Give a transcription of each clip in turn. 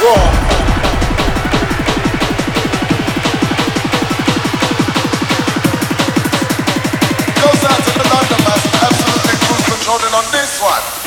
Goes out to the London Master, absolutely cruise controlling on this one.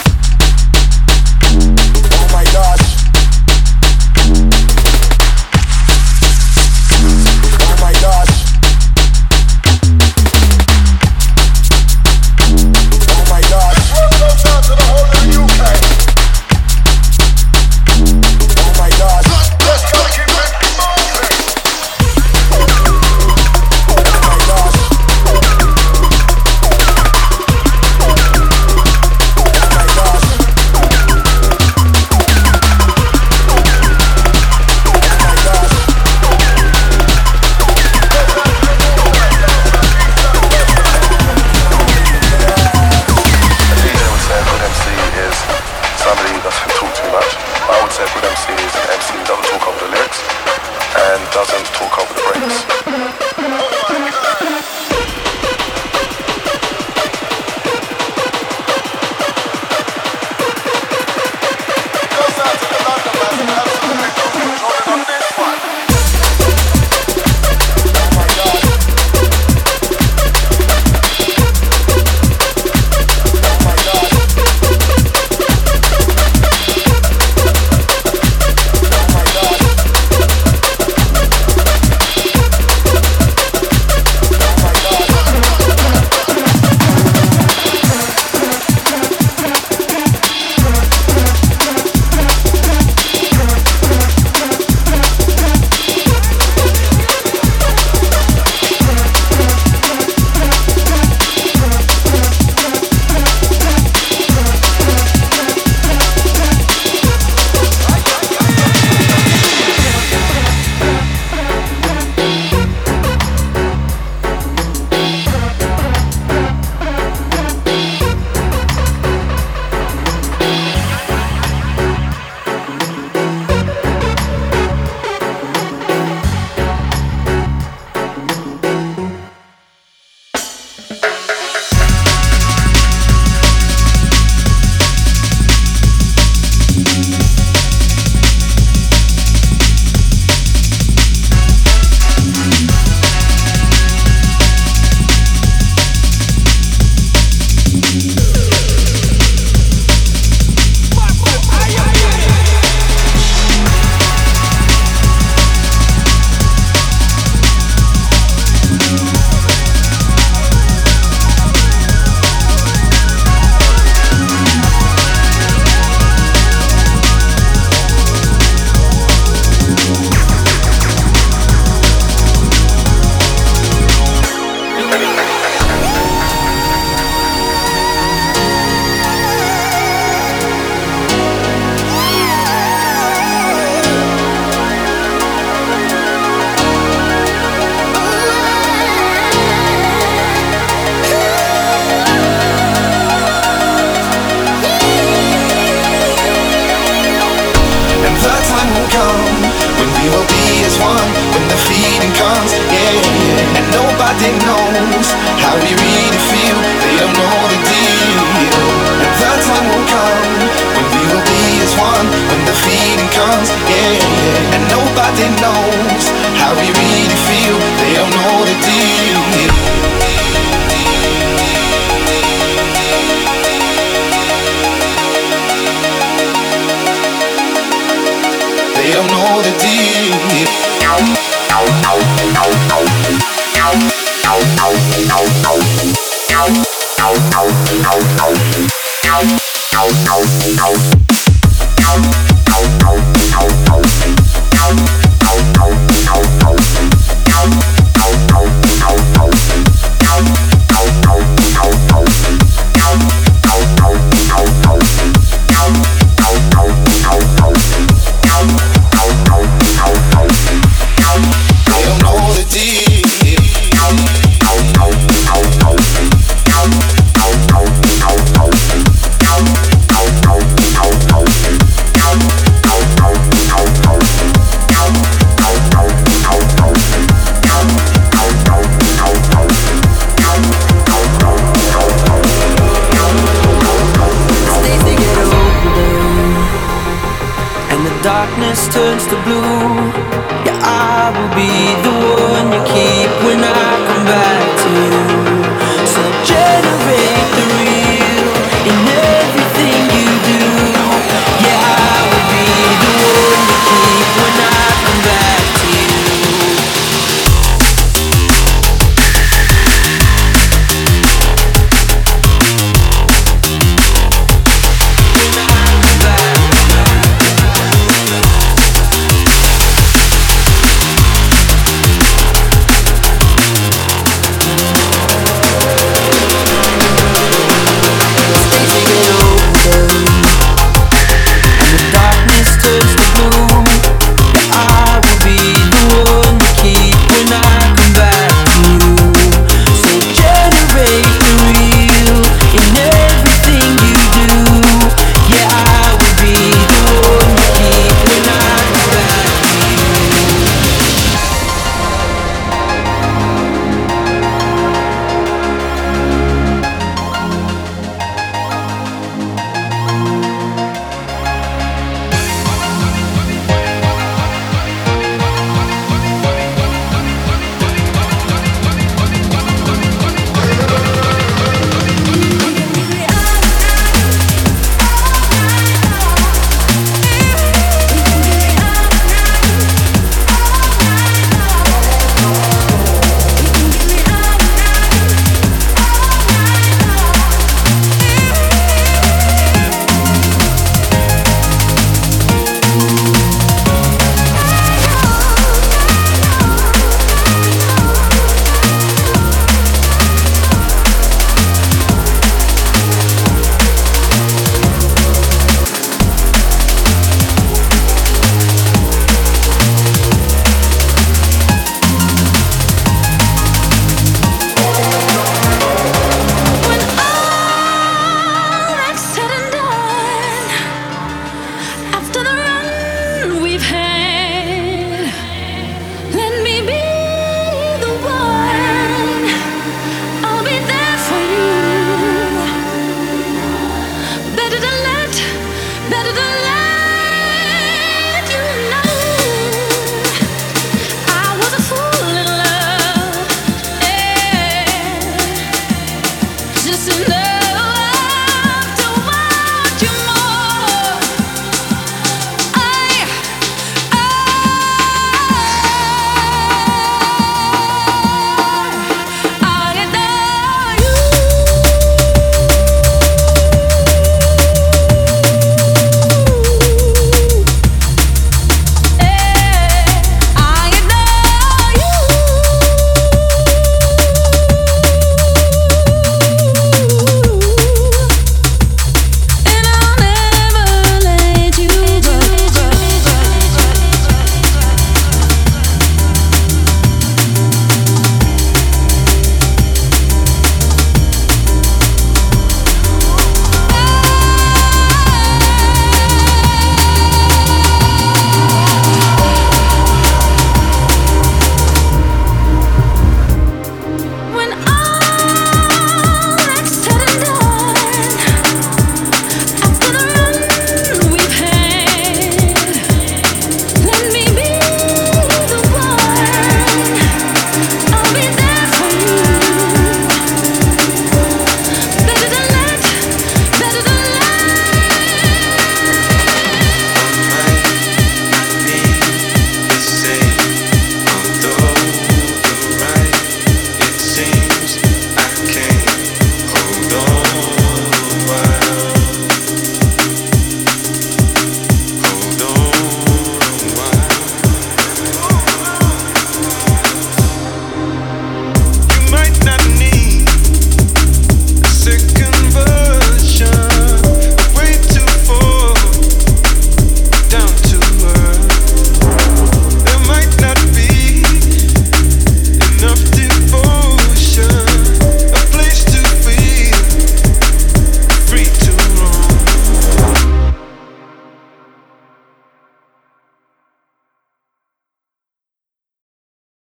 darkness turns to blue, yeah, I will be the one you keep when I come back to you. So generate. listen